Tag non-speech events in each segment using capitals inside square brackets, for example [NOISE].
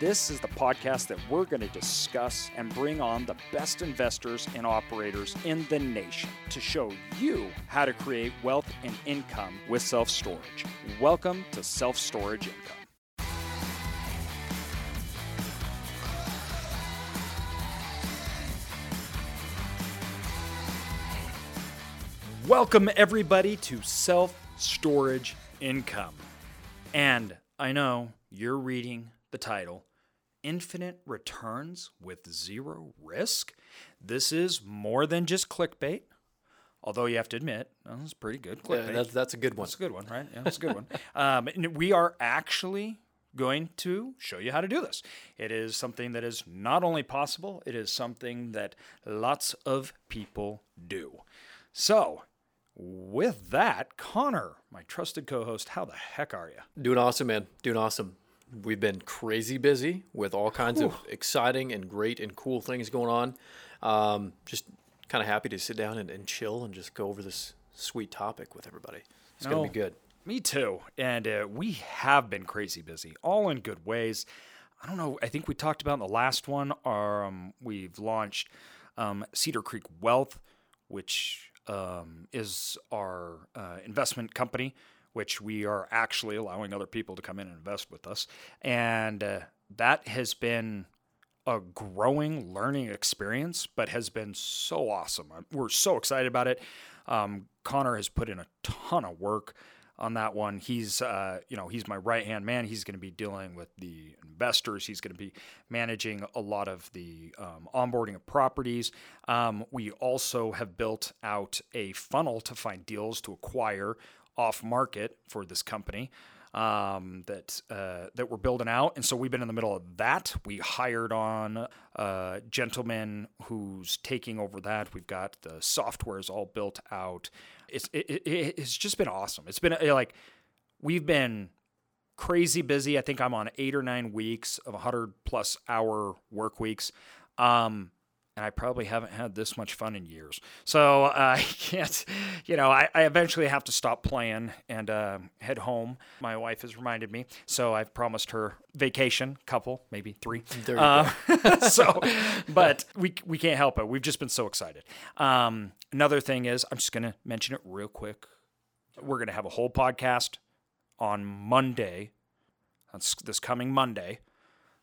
This is the podcast that we're going to discuss and bring on the best investors and operators in the nation to show you how to create wealth and income with self storage. Welcome to Self Storage Income. Welcome, everybody, to Self Storage Income. And I know you're reading the title Infinite Returns with Zero Risk. This is more than just clickbait, although you have to admit, well, it's pretty good clickbait. Yeah, that's, that's a good one. That's a good one, right? Yeah, that's a good one. [LAUGHS] Um, and we are actually going to show you how to do this. It is something that is not only possible, it is something that lots of people do. So, with that, Connor, my trusted co host, how the heck are you? Doing awesome, man. Doing awesome. We've been crazy busy with all kinds of exciting and great and cool things going on. Um, just kind of happy to sit down and, and chill and just go over this sweet topic with everybody. It's going to be good. Me too. And uh, we have been crazy busy, all in good ways. I don't know. I think we talked about in the last one. Um, we've launched um, Cedar Creek Wealth, which um, is our uh, investment company, which we are actually allowing other people to come in and invest with us. And uh, that has been a growing learning experience, but has been so awesome. We're so excited about it. Um, Connor has put in a ton of work on that one. He's, uh, you know, he's my right hand man. He's going to be dealing with the investors. He's going to be managing a lot of the um, onboarding of properties. Um, we also have built out a funnel to find deals to acquire off market for this company um, that uh, that we're building out, and so we've been in the middle of that. We hired on a gentleman who's taking over that. We've got the software is all built out. It's it, it, it's just been awesome. It's been uh, like we've been crazy busy. I think I'm on eight or nine weeks of 100 plus hour work weeks. Um, and I probably haven't had this much fun in years. So uh, [LAUGHS] I can't, you know, I, I eventually have to stop playing and uh, head home. My wife has reminded me. So I've promised her vacation, couple, maybe three. There you Uh, [LAUGHS] so, but we, we can't help it. We've just been so excited. Um, another thing is, I'm just going to mention it real quick. We're going to have a whole podcast on Monday. That's this coming Monday,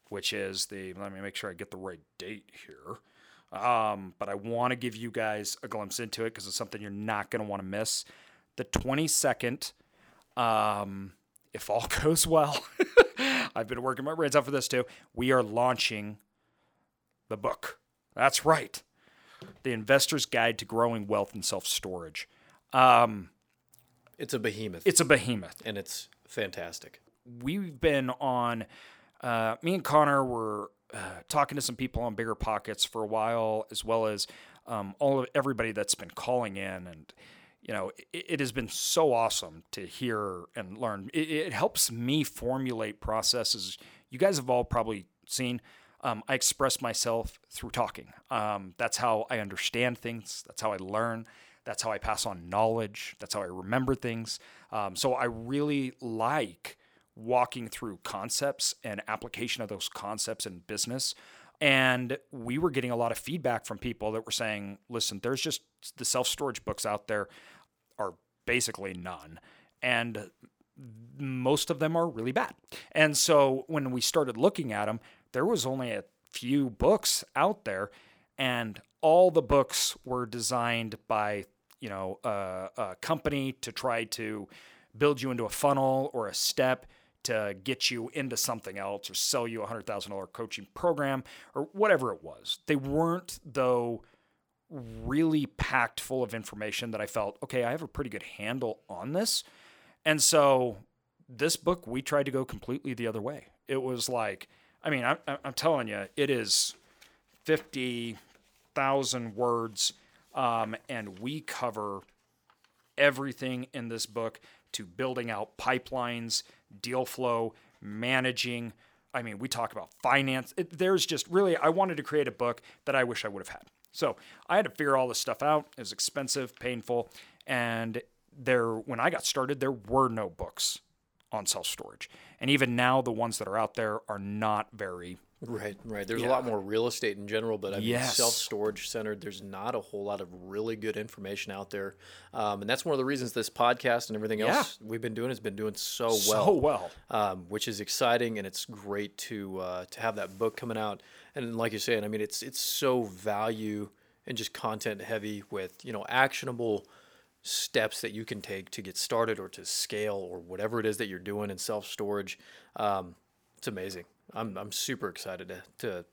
which is the, let me make sure I get the right date here. Um, but I want to give you guys a glimpse into it because it's something you're not going to want to miss. The 22nd, um, if all [LAUGHS] goes well, [LAUGHS] I've been working my brains out for this too. We are launching the book. That's right. The Investor's Guide to Growing Wealth and Self Storage. Um, It's a behemoth, it's a behemoth. and it's fantastic. we've been on uh, me and connor were uh, talking to some people on bigger pockets for a while as well as um, all of everybody that's been calling in. And you know it, it has been so awesome to hear and learn. It, it helps me formulate processes you guys have all probably seen. Um, i express myself through talking. Um, that's how i understand things. That's how i learn. That's how i pass on knowledge. That's how i remember things. Um, so i really like walking through concepts and application of those concepts in business. And we were getting a lot of feedback from people that were saying, listen, there's just the self storage books out there are basically none. And most of them are really bad. And so when we started looking at them, there was only a few books out there, and all the books were designed by you know a, a company to try to build you into a funnel or a step to get you into something else or sell you a hundred thousand dollar coaching program or whatever it was. They weren't though really packed full of information that I felt, okay, I have a pretty good handle on this. And so this book, we tried to go completely the other way. It was like, I mean, I'm, I'm telling you, it is 50, thousand words, um, and we cover everything in this book to building out pipelines, deal flow, managing. I mean, we talk about finance. It, there's just really, I wanted to create a book that I wish I would have had. So I had to figure all this stuff out. It was expensive, painful, and there when I got started, there were no books on self storage, and even now, the ones that are out there are not very Right, right. There's Yeah. a lot more real estate in general, but I mean, Yes. self storage centered. There's not a whole lot of really good information out there, um, and that's one of the reasons this podcast and everything Yeah. else we've been doing has been doing so well. so well. um, which is exciting, and it's great to uh, to have that book coming out. And like you're saying, I mean, it's it's so value and just content heavy with you know actionable steps that you can take to get started or to scale or whatever it is that you're doing in self storage. Um, it's amazing. I'm I'm super excited to to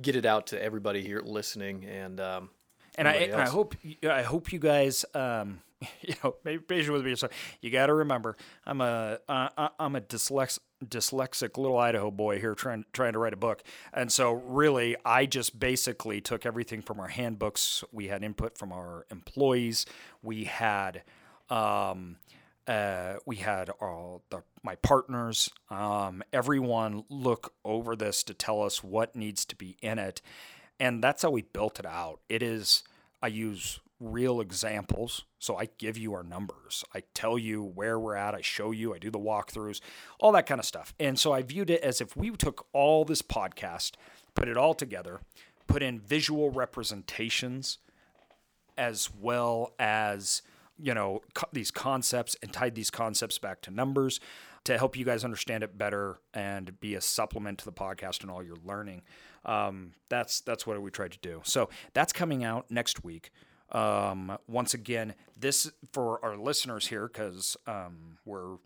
get it out to everybody here listening and. Um, and I, and I hope I hope you guys um, [LAUGHS] you know be patient with me. So you got to remember, I'm a uh, I'm a dyslex, dyslexic little Idaho boy here trying trying to write a book, and so really I just basically took everything from our handbooks. We had input from our employees. We had. Um, uh, we had all the, my partners, um, everyone look over this to tell us what needs to be in it. And that's how we built it out. It is, I use real examples. So I give you our numbers. I tell you where we're at. I show you. I do the walkthroughs, all that kind of stuff. And so I viewed it as if we took all this podcast, put it all together, put in visual representations as well as you know co- these concepts and tied these concepts back to numbers to help you guys understand it better and be a supplement to the podcast and all your learning. Um, that's that's what we tried to do. So that's coming out next week. Um, once again this for our listeners here because um, we're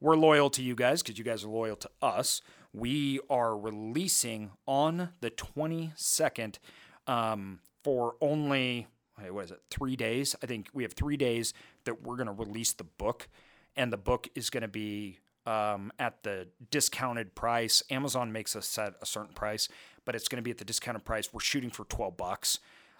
we're loyal to you guys because you guys are loyal to us. We are releasing on the 22nd um, for only, what is it, three days? I think we have three days that we're going to release the book, and the book is going to be um, at the discounted price. Amazon makes us set a certain price, but it's going to be at the discounted price. We're shooting for 12 bucks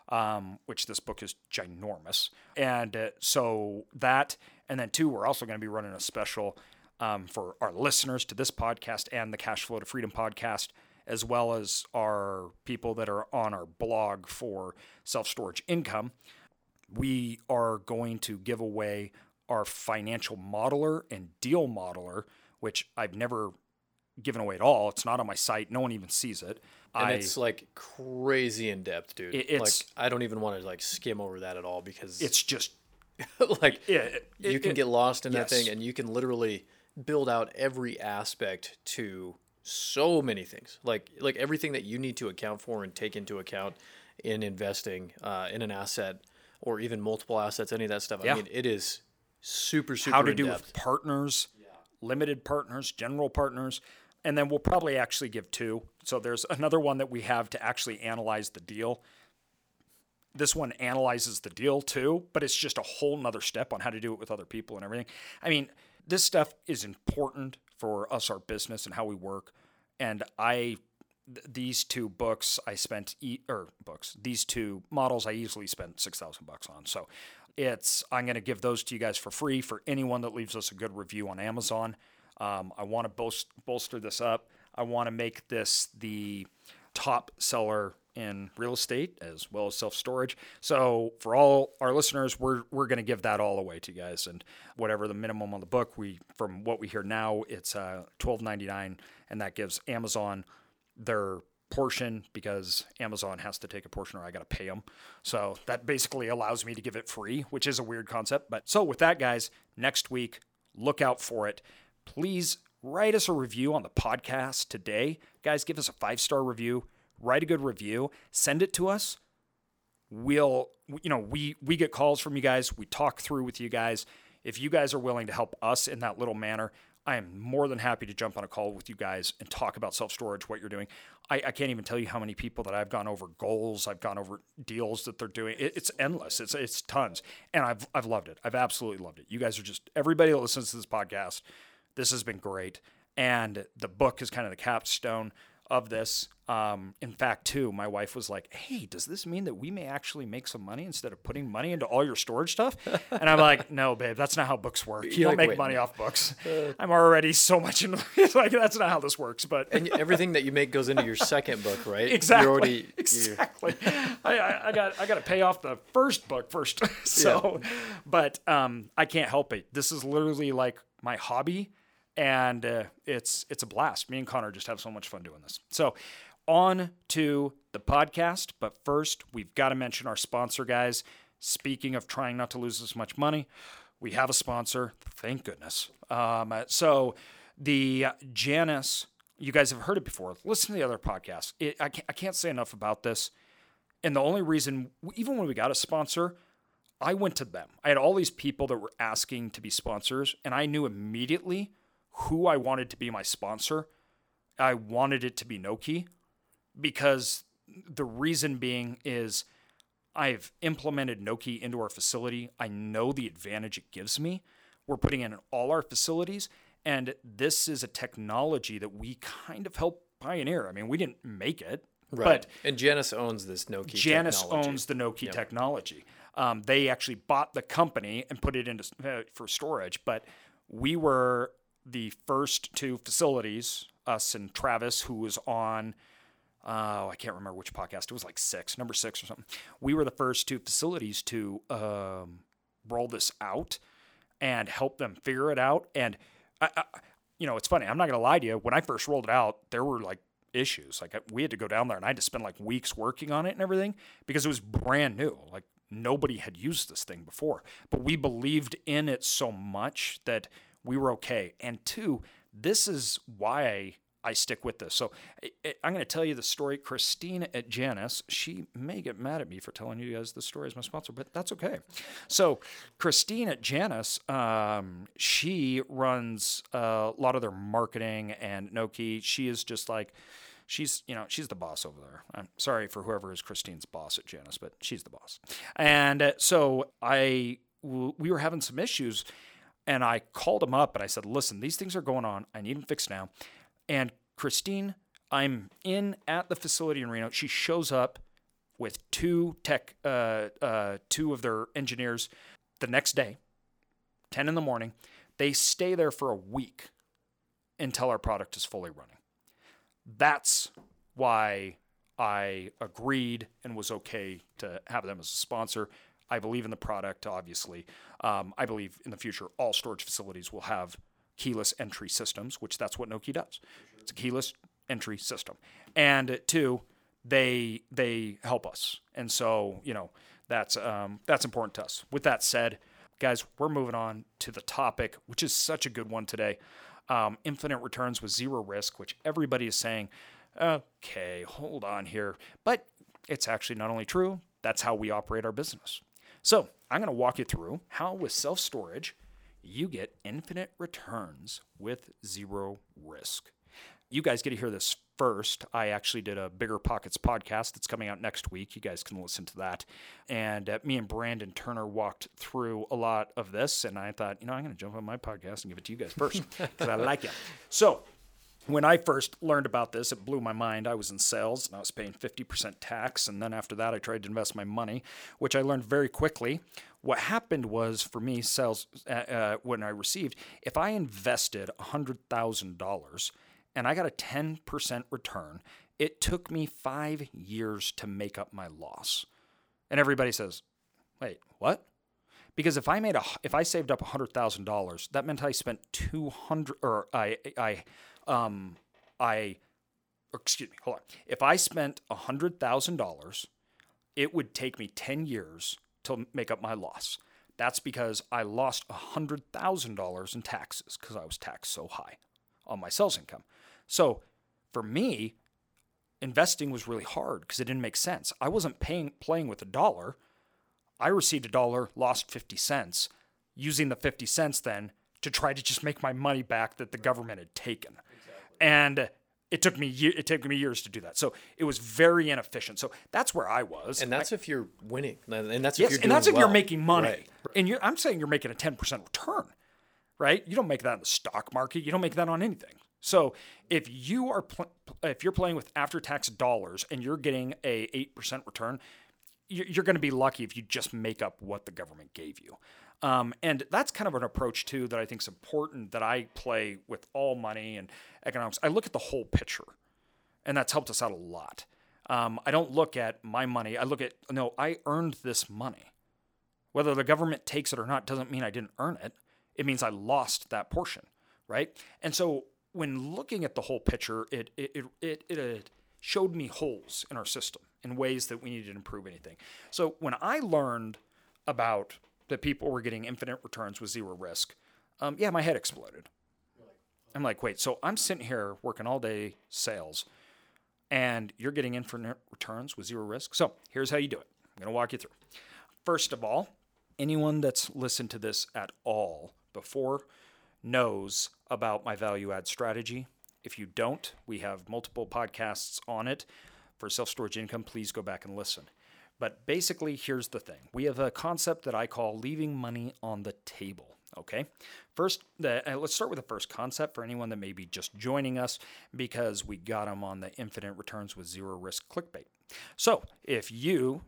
um, which this book is ginormous. And uh, so that, and then two, we're also going to be running a special um, for our listeners to this podcast and the Cash Flow to Freedom podcast, as well as our people that are on our blog for self storage income. We are going to give away our financial modeler and deal modeler, which I've never given away at all. It's not on my site. No one even sees it. and I, it's like crazy in depth, dude. It- it's- like I don't even want to like skim over that at all because it's just [LAUGHS] like yeah, it- you it- can it- get lost in that thing and you can literally build out every aspect to so many things like like everything that you need to account for and take into account in investing uh, in an asset or even multiple assets any of that stuff Yeah. i mean it is super super how to do with partners, limited partners, general partners, and then we'll probably actually give two. So there's another one that we have to actually analyze the deal. This one analyzes the deal too, but it's just a whole nother step on how to do it with other people and everything. I mean, this stuff is important for us, our business, and how we work. And I, th- these two books, I spent e- or books, these two models, I easily spent six thousand bucks on. So it's I'm going to give those to you guys for free for anyone that leaves us a good review on Amazon. Um, I want to bolst- bolster this up. I want to make this the top seller in real estate as well as self storage. So for all our listeners, we're we're going to give that all away to you guys, and whatever the minimum on the book, we from what we hear now, it's uh, twelve ninety nine, and that gives Amazon their portion because Amazon has to take a portion or I got to pay them. So that basically allows me to give it free, which is a weird concept. But so with that, guys, next week, look out for it. Please write us a review on the podcast today. Guys, give us a five star review, write a good review, send it to us. We'll, you know, we we get calls from you guys. We talk through with you guys. If you guys are willing to help us in that little manner, I am more than happy to jump on a call with you guys and talk about self storage, what you're doing. I, I can't even tell you how many people that I've gone over goals, I've gone over deals that they're doing. It, it's endless. It's it's tons, and I've I've loved it. I've absolutely loved it. You guys are just everybody that listens to this podcast. This has been great, and the book is kind of the capstone. Of this. Um, in fact, too, my wife was like, "Hey, does this mean that we may actually make some money instead of putting money into all your storage stuff?" [LAUGHS] And I'm like, "No, babe, that's not how books work. You don't like, make "Wait, money off books. [LAUGHS] I'm already so much in. [LAUGHS] like that's not how this works." But And everything that you make goes into your second book, right? exactly, You're already, exactly. I, I, I got I got to pay off the first book first. so, but um, I can't help it. This is literally like my hobby, and uh, it's it's a blast. Me and Connor just have so much fun doing this. So, on to the podcast. But first, we've got to mention our sponsor, guys. Speaking of trying not to lose as much money, we have a sponsor. Thank goodness. Um, so the Janus, you guys have heard it before. Listen to the other podcasts. It, I, can't, I can't say enough about this. And the only reason, even when we got a sponsor, I went to them. I had all these people that were asking to be sponsors, and I knew immediately who I wanted to be my sponsor. I wanted it to be Nokē because the reason being is I've implemented Nokē into our facility. I know the advantage it gives me. We're putting in all our facilities, and this is a technology that we kind of helped pioneer. I mean, we didn't make it, right. but and Janus owns this Nokē Janus technology. owns the Nokē technology. Um, they actually bought the company and put it into uh, for storage, but we were the first two facilities, us and Travis, who was on. Oh, I can't remember which podcast. It was like six, number six or something. We were the first two facilities to um, roll this out and help them figure it out. And I, I, you know, it's funny. I'm not gonna lie to you. When I first rolled it out, there were like issues. Like we had to go down there and I had to spend like weeks working on it and everything because it was brand new. Like nobody had used this thing before. But we believed in it so much that we were okay. And two, this is why I stick with this. So I'm going to tell you the story. Christine at Janus, she may get mad at me for telling you guys the story as my sponsor, but that's okay. So Christine at Janus, um, she runs a lot of their marketing and Nokē. She is just like, she's you know she's the boss over there. I'm sorry for whoever is Christine's boss at Janus, but she's the boss. And uh, so I we were having some issues, and I called him up and I said, "Listen, these things are going on. I need them fixed now." And Christine, I'm in at the facility in Reno. She shows up with two tech, uh, uh, two of their engineers the next day, 10 in the morning. They stay there for a week until our product is fully running. That's why I agreed and was okay to have them as a sponsor. I believe in the product, obviously. Um, I believe in the future all storage facilities will have keyless entry systems, which that's what Nokē does. It's a keyless entry system. And two, they they help us, and so you know that's um, that's important to us. With that said, guys, we're moving on to the topic, which is such a good one today. Um, infinite returns with zero risk, which everybody is saying, okay, hold on here, but it's actually not only true. That's how we operate our business. So I'm going to walk you through how with self storage you get infinite returns with zero risk. You guys get to hear this first. I actually did a Bigger Pockets podcast that's coming out next week. You guys can listen to that. And uh, me and Brandon Turner walked through a lot of this, and I thought, you know, I'm going to jump on my podcast and give it to you guys first because I like it. So, when I first learned about this, it blew my mind. I was in sales and I was paying 50% tax. And then after that, I tried to invest my money, which I learned very quickly. What happened was for me, sales, uh, uh, when I received, if I invested $100,000 and I got a 10% return, it took me five years to make up my loss. And everybody says, wait, what? Because if I made a, if I saved up hundred thousand dollars, that meant I spent two hundred, or I, I, um, I, excuse me, hold on. If I spent hundred thousand dollars, it would take me ten years to make up my loss. That's because I lost hundred thousand dollars in taxes because I was taxed so high on my sales income. So for me, investing was really hard because it didn't make sense. I wasn't paying playing with a dollar. I received a dollar, lost 50 cents, using the 50 cents then to try to just make my money back that the government had taken. And it took me ye- it took me years to do that. So it was very inefficient. So that's where I was. And that's if you're winning. And that's if yes, you're and that's if you're making money. Right. And you're, I'm saying you're making a 10% return, right? You don't make that in the stock market. You don't make that on anything. So if you are pl- if you're playing with after tax dollars and you're getting a 8% return, you're going to be lucky if you just make up what the government gave you. Um, and that's kind of an approach too that I think is important that I play with all money and economics. I look at the whole picture, and that's helped us out a lot. Um, I don't look at my money. I look at no, I earned this money. Whether the government takes it or not doesn't mean I didn't earn it. It means I lost that portion, right? And so when looking at the whole picture, it it it it, it showed me holes in our system in ways that we needed to improve anything. So when I learned about that people were getting infinite returns with zero risk, um, yeah, my head exploded. I'm like, wait, so I'm sitting here working all day sales, and you're getting infinite returns with zero risk. So here's how you do it. I'm going to walk you through. First of all, anyone that's listened to this at all before knows about my value add strategy. If you don't, we have multiple podcasts on it. For self storage income, please go back and listen. But basically, here's the thing we have a concept that I call leaving money on the table. Okay. First, the, uh, let's start with the first concept for anyone that may be just joining us because we got them on the infinite returns with zero risk clickbait. So if you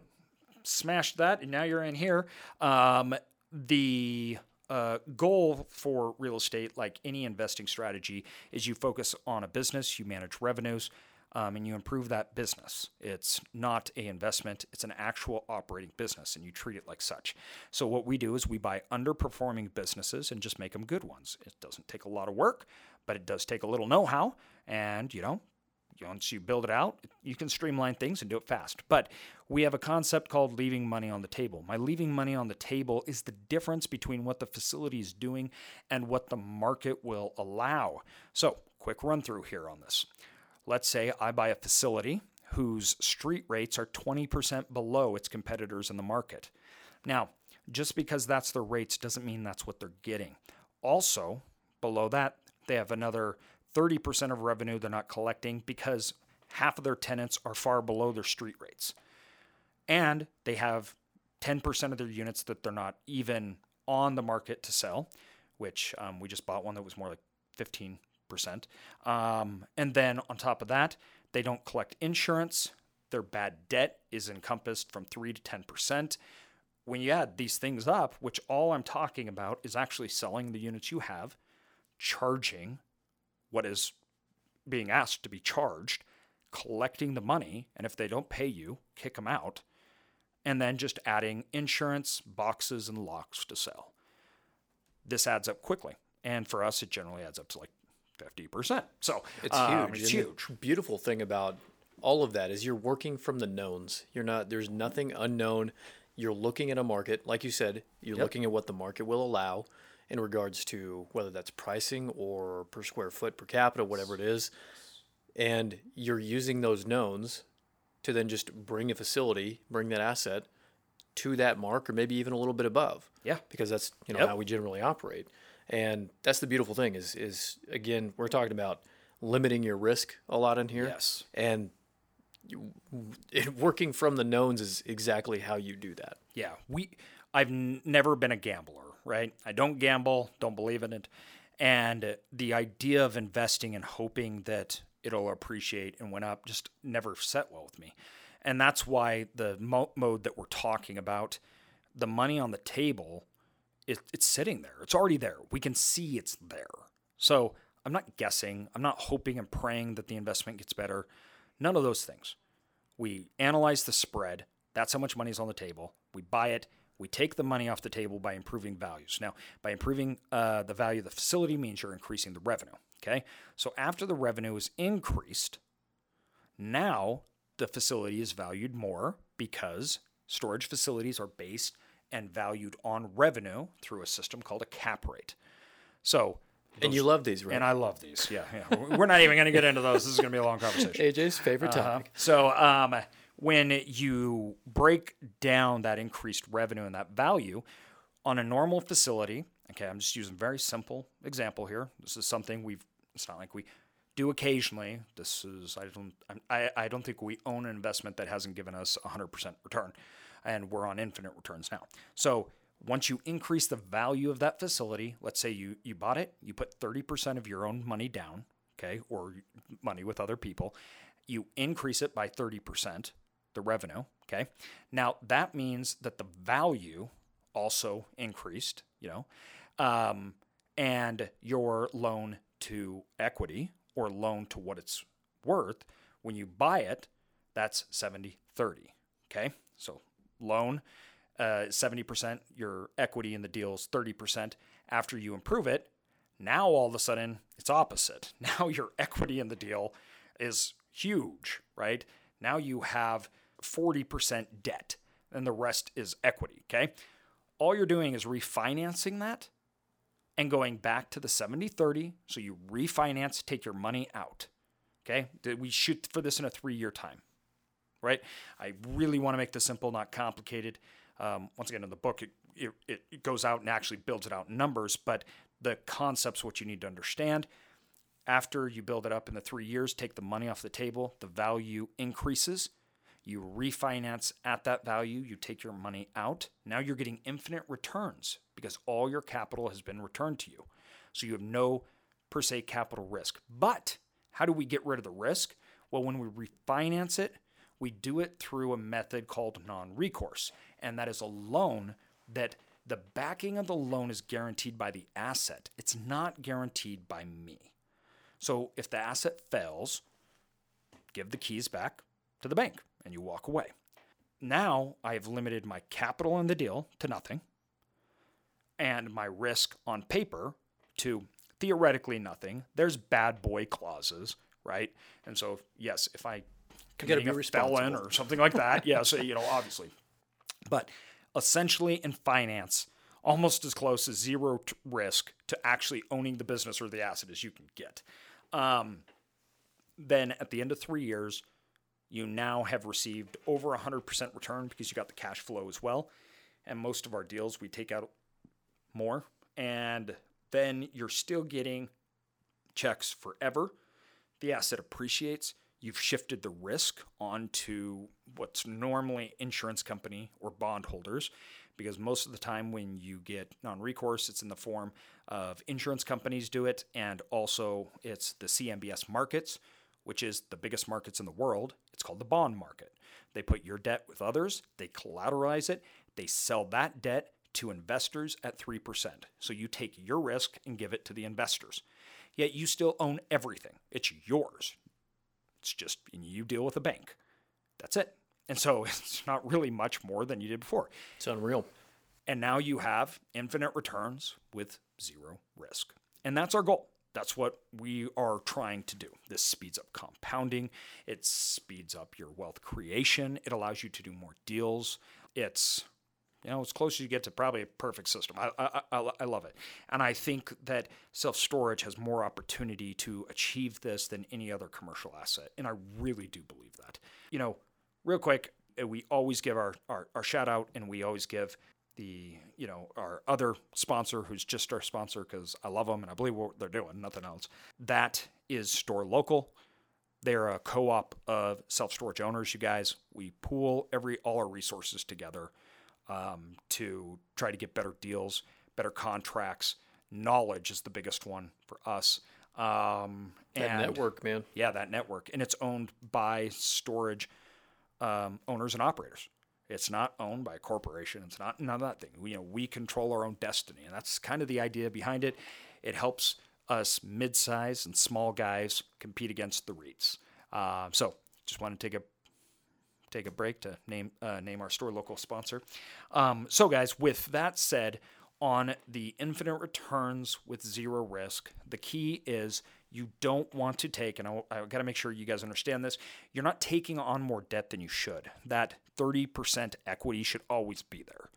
smashed that and now you're in here, um, the uh, goal for real estate, like any investing strategy, is you focus on a business, you manage revenues, um, and you improve that business. It's not a investment; it's an actual operating business, and you treat it like such. So what we do is we buy underperforming businesses and just make them good ones. It doesn't take a lot of work, but it does take a little know-how, and you know. Once you build it out, you can streamline things and do it fast. But we have a concept called leaving money on the table. My leaving money on the table is the difference between what the facility is doing and what the market will allow. So, quick run through here on this. Let's say I buy a facility whose street rates are 20% below its competitors in the market. Now, just because that's their rates doesn't mean that's what they're getting. Also, below that, they have another 30% of revenue they're not collecting because half of their tenants are far below their street rates. And they have 10% of their units that they're not even on the market to sell, which um, we just bought one that was more like 15 percent. Um, and then on top of that, they don't collect insurance. Their bad debt is encompassed from three to ten percent. When you add these things up, which all I'm talking about is actually selling the units you have, charging what is being asked to be charged, collecting the money, and if they don't pay you, kick them out, and then just adding insurance, boxes, and locks to sell. This adds up quickly. And for us, it generally adds up to like 50%. So it's um, huge. It's huge. Beautiful thing about all of that is you're working from the knowns. You're not, there's nothing unknown. You're looking at a market. Like you said, you're Yep. looking at what the market will allow in regards to whether that's pricing or per square foot, per capita, whatever it is. And you're using those knowns to then just bring a facility, bring that asset to that mark or maybe even a little bit above Yeah. because that's you know Yep. how we generally operate and that's the beautiful thing is is again we're talking about limiting your risk a lot in here Yes. and you, it, working from the knowns is exactly how you do that Yeah, we. I've n- never been a gambler, right? I don't gamble, don't believe in it, and the idea of investing and hoping that it'll appreciate and went up just never set well with me, and that's why the mo- mode that we're talking about, the money on the table, it, it's sitting there. It's already there. We can see it's there. So I'm not guessing. I'm not hoping and praying that the investment gets better. None of those things. We analyze the spread. That's how much money is on the table. We buy it. We take the money off the table by improving values. Now, by improving uh, the value of the facility means you're increasing the revenue. Okay. So after the revenue is increased, now the facility is valued more because storage facilities are based and valued on revenue through a system called a cap rate. So, and you love these right and I love these. Yeah, yeah. We're not even going to get into those. This is going to be a long conversation. aj's favorite Uh-huh. topic So um, when you break down that increased revenue and that value on a normal facility, okay, I'm just using a very simple example here. This is something we've. It's not like we do occasionally. This is I don't I I don't think we own an investment that hasn't given us 100% return, and we're on infinite returns now. So. Once you increase the value of that facility, let's say you, you bought it, you put 30% of your own money down, okay, or money with other people, you increase it by 30%, the revenue, okay? Now that means that the value also increased, you know, um, and your loan to equity or loan to what it's worth, when you buy it, that's 70 30, okay? So loan, uh, 70%, your equity in the deal is 30%. After you improve it, now all of a sudden it's opposite. [LAUGHS] Now your equity in the deal is huge, right? Now you have 40% debt and the rest is equity, okay? All you're doing is refinancing that and going back to the 70 30. So you refinance, take your money out, okay? We shoot for this in a three year time, right? I really want to make this simple, not complicated. Um, once again, in the book, it, it, it goes out and actually builds it out in numbers, but the concept's what you need to understand. After you build it up in the three years, take the money off the table, the value increases. You refinance at that value, you take your money out. Now you're getting infinite returns because all your capital has been returned to you. So you have no per se capital risk. But how do we get rid of the risk? Well, when we refinance it, we do it through a method called non recourse. And that is a loan that the backing of the loan is guaranteed by the asset, it's not guaranteed by me. So if the asset fails, give the keys back to the bank and you walk away. Now I have limited my capital in the deal to nothing and my risk on paper to theoretically nothing. There's bad boy clauses, right? And so, yes, if I committing a felon or something like that, yes, you know, obviously. But essentially in finance, almost as close as zero risk to actually owning the business or the asset as you can get. Um, then at the end of three years, you now have received over 100% return because you got the cash flow as well. And most of our deals, we take out more. And then you're still getting checks forever. The asset appreciates. You've shifted the risk onto what's normally insurance company or bondholders because most of the time when you get non-recourse it's in the form of insurance companies do it and also it's the CMBS markets which is the biggest markets in the world. It's called the bond market. They put your debt with others they collateralize it they sell that debt to investors at 3% so you take your risk and give it to the investors. Yet you still own everything. It's yours it's just you deal with a bank that's it and so [LAUGHS] it's not really much more than you did before. It's unreal. And now you have infinite returns with zero risk. And that's our goal. That's what we are trying to do. This speeds up compounding, it speeds up your wealth creation, it allows you to do more deals. It's you know, as close as you get to probably a perfect system. I, I, I, I love it. And I think that self storage has more opportunity to achieve this than any other commercial asset. And I really do believe that. You know, real quick, uh, we always give our, our, our shout out and we always give the you know our other sponsor who's just our sponsor because I love them and I believe what they're doing, nothing else. That is Store Local. They're a co-op of self-storage owners. You guys, we pool every all our resources together um, to try to get better deals, better contracts. Knowledge is the biggest one for us. Um, that and, network, man. Yeah, that network, and it's owned by storage um, owners and operators. It's not owned by a corporation. It's not none of that thing. We, you know, we control our own destiny, and that's kind of the idea behind it. It helps us mid-size and small guys compete against the REITs. Uh, so, just want to take a take a break to name uh, name our store local sponsor. Um, so, guys, with that said, on the infinite returns with zero risk, the key is you don't want to take, and I, I got to make sure you guys understand this, you're not taking on more debt than you should. That 30% equity should always be there.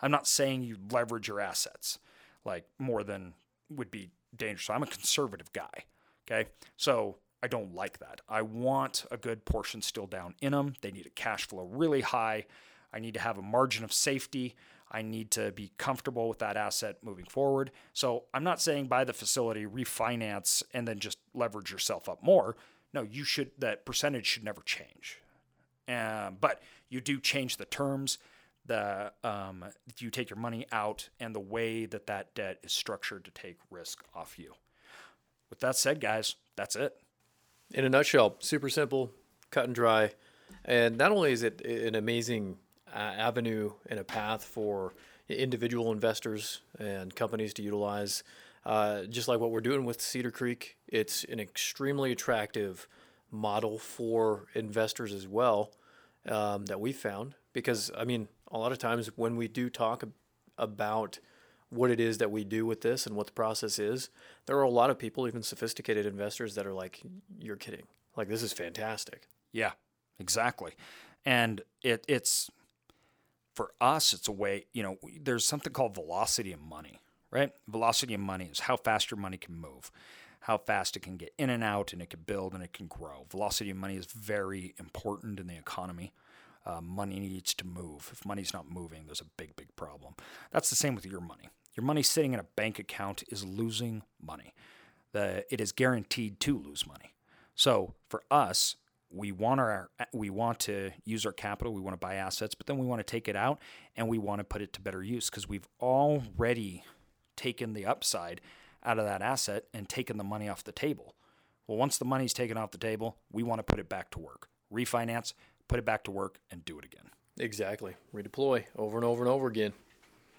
I'm not saying you leverage your assets like more than would be dangerous. I'm a conservative guy. Okay. So I don't like that. I want a good portion still down in them. They need a cash flow really high. I need to have a margin of safety. I need to be comfortable with that asset moving forward. So I'm not saying buy the facility, refinance, and then just leverage yourself up more. No, you should, that percentage should never change. Um, but you do change the terms, the um, you take your money out, and the way that that debt is structured to take risk off you. with that said, guys, that's it. In a nutshell, super simple, cut and dry. And not only is it an amazing uh, avenue and a path for individual investors and companies to utilize, uh, just like what we're doing with Cedar Creek, it's an extremely attractive model for investors as well um, that we found. Because, I mean, a lot of times when we do talk about what it is that we do with this and what the process is, there are a lot of people, even sophisticated investors, that are like, "You're kidding! Like this is fantastic." Yeah, exactly. And it, it's for us, it's a way. You know, there's something called velocity of money, right? Velocity of money is how fast your money can move, how fast it can get in and out, and it can build and it can grow. Velocity of money is very important in the economy. Uh, money needs to move. If money's not moving, there's a big, big problem. That's the same with your money. Your money sitting in a bank account is losing money. The, it is guaranteed to lose money. So for us, we want our we want to use our capital, we want to buy assets, but then we want to take it out and we want to put it to better use because we've already taken the upside out of that asset and taken the money off the table. Well, once the money's taken off the table, we want to put it back to work. Refinance, put it back to work and do it again. Exactly. Redeploy over and over and over again.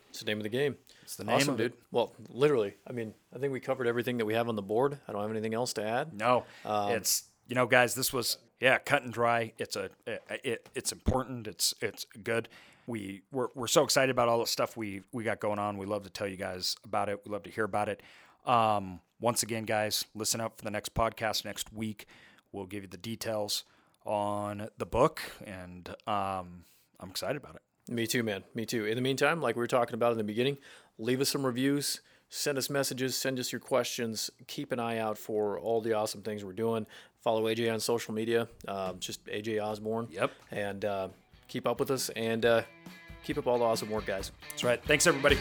It's the name of the game. It's the name awesome, dude. it. Well, literally. I mean, I think we covered everything that we have on the board. I don't have anything else to add. No, it's you know, guys, this was yeah, cut and dry. It's a it it's important. It's it's good. We we're, we're so excited about all the stuff we we got going on. We love to tell you guys about it. We love to hear about it. Um, once again, guys, listen up for the next podcast next week. We'll give you the details on the book, and um, I'm excited about it. Me too, man. Me too. In the meantime, like we were talking about in the beginning, leave us some reviews, send us messages, send us your questions. Keep an eye out for all the awesome things we're doing. Follow AJ on social media, um, just AJ Osborne. Yep. And uh, keep up with us and uh, keep up all the awesome work, guys. That's right. Thanks, everybody.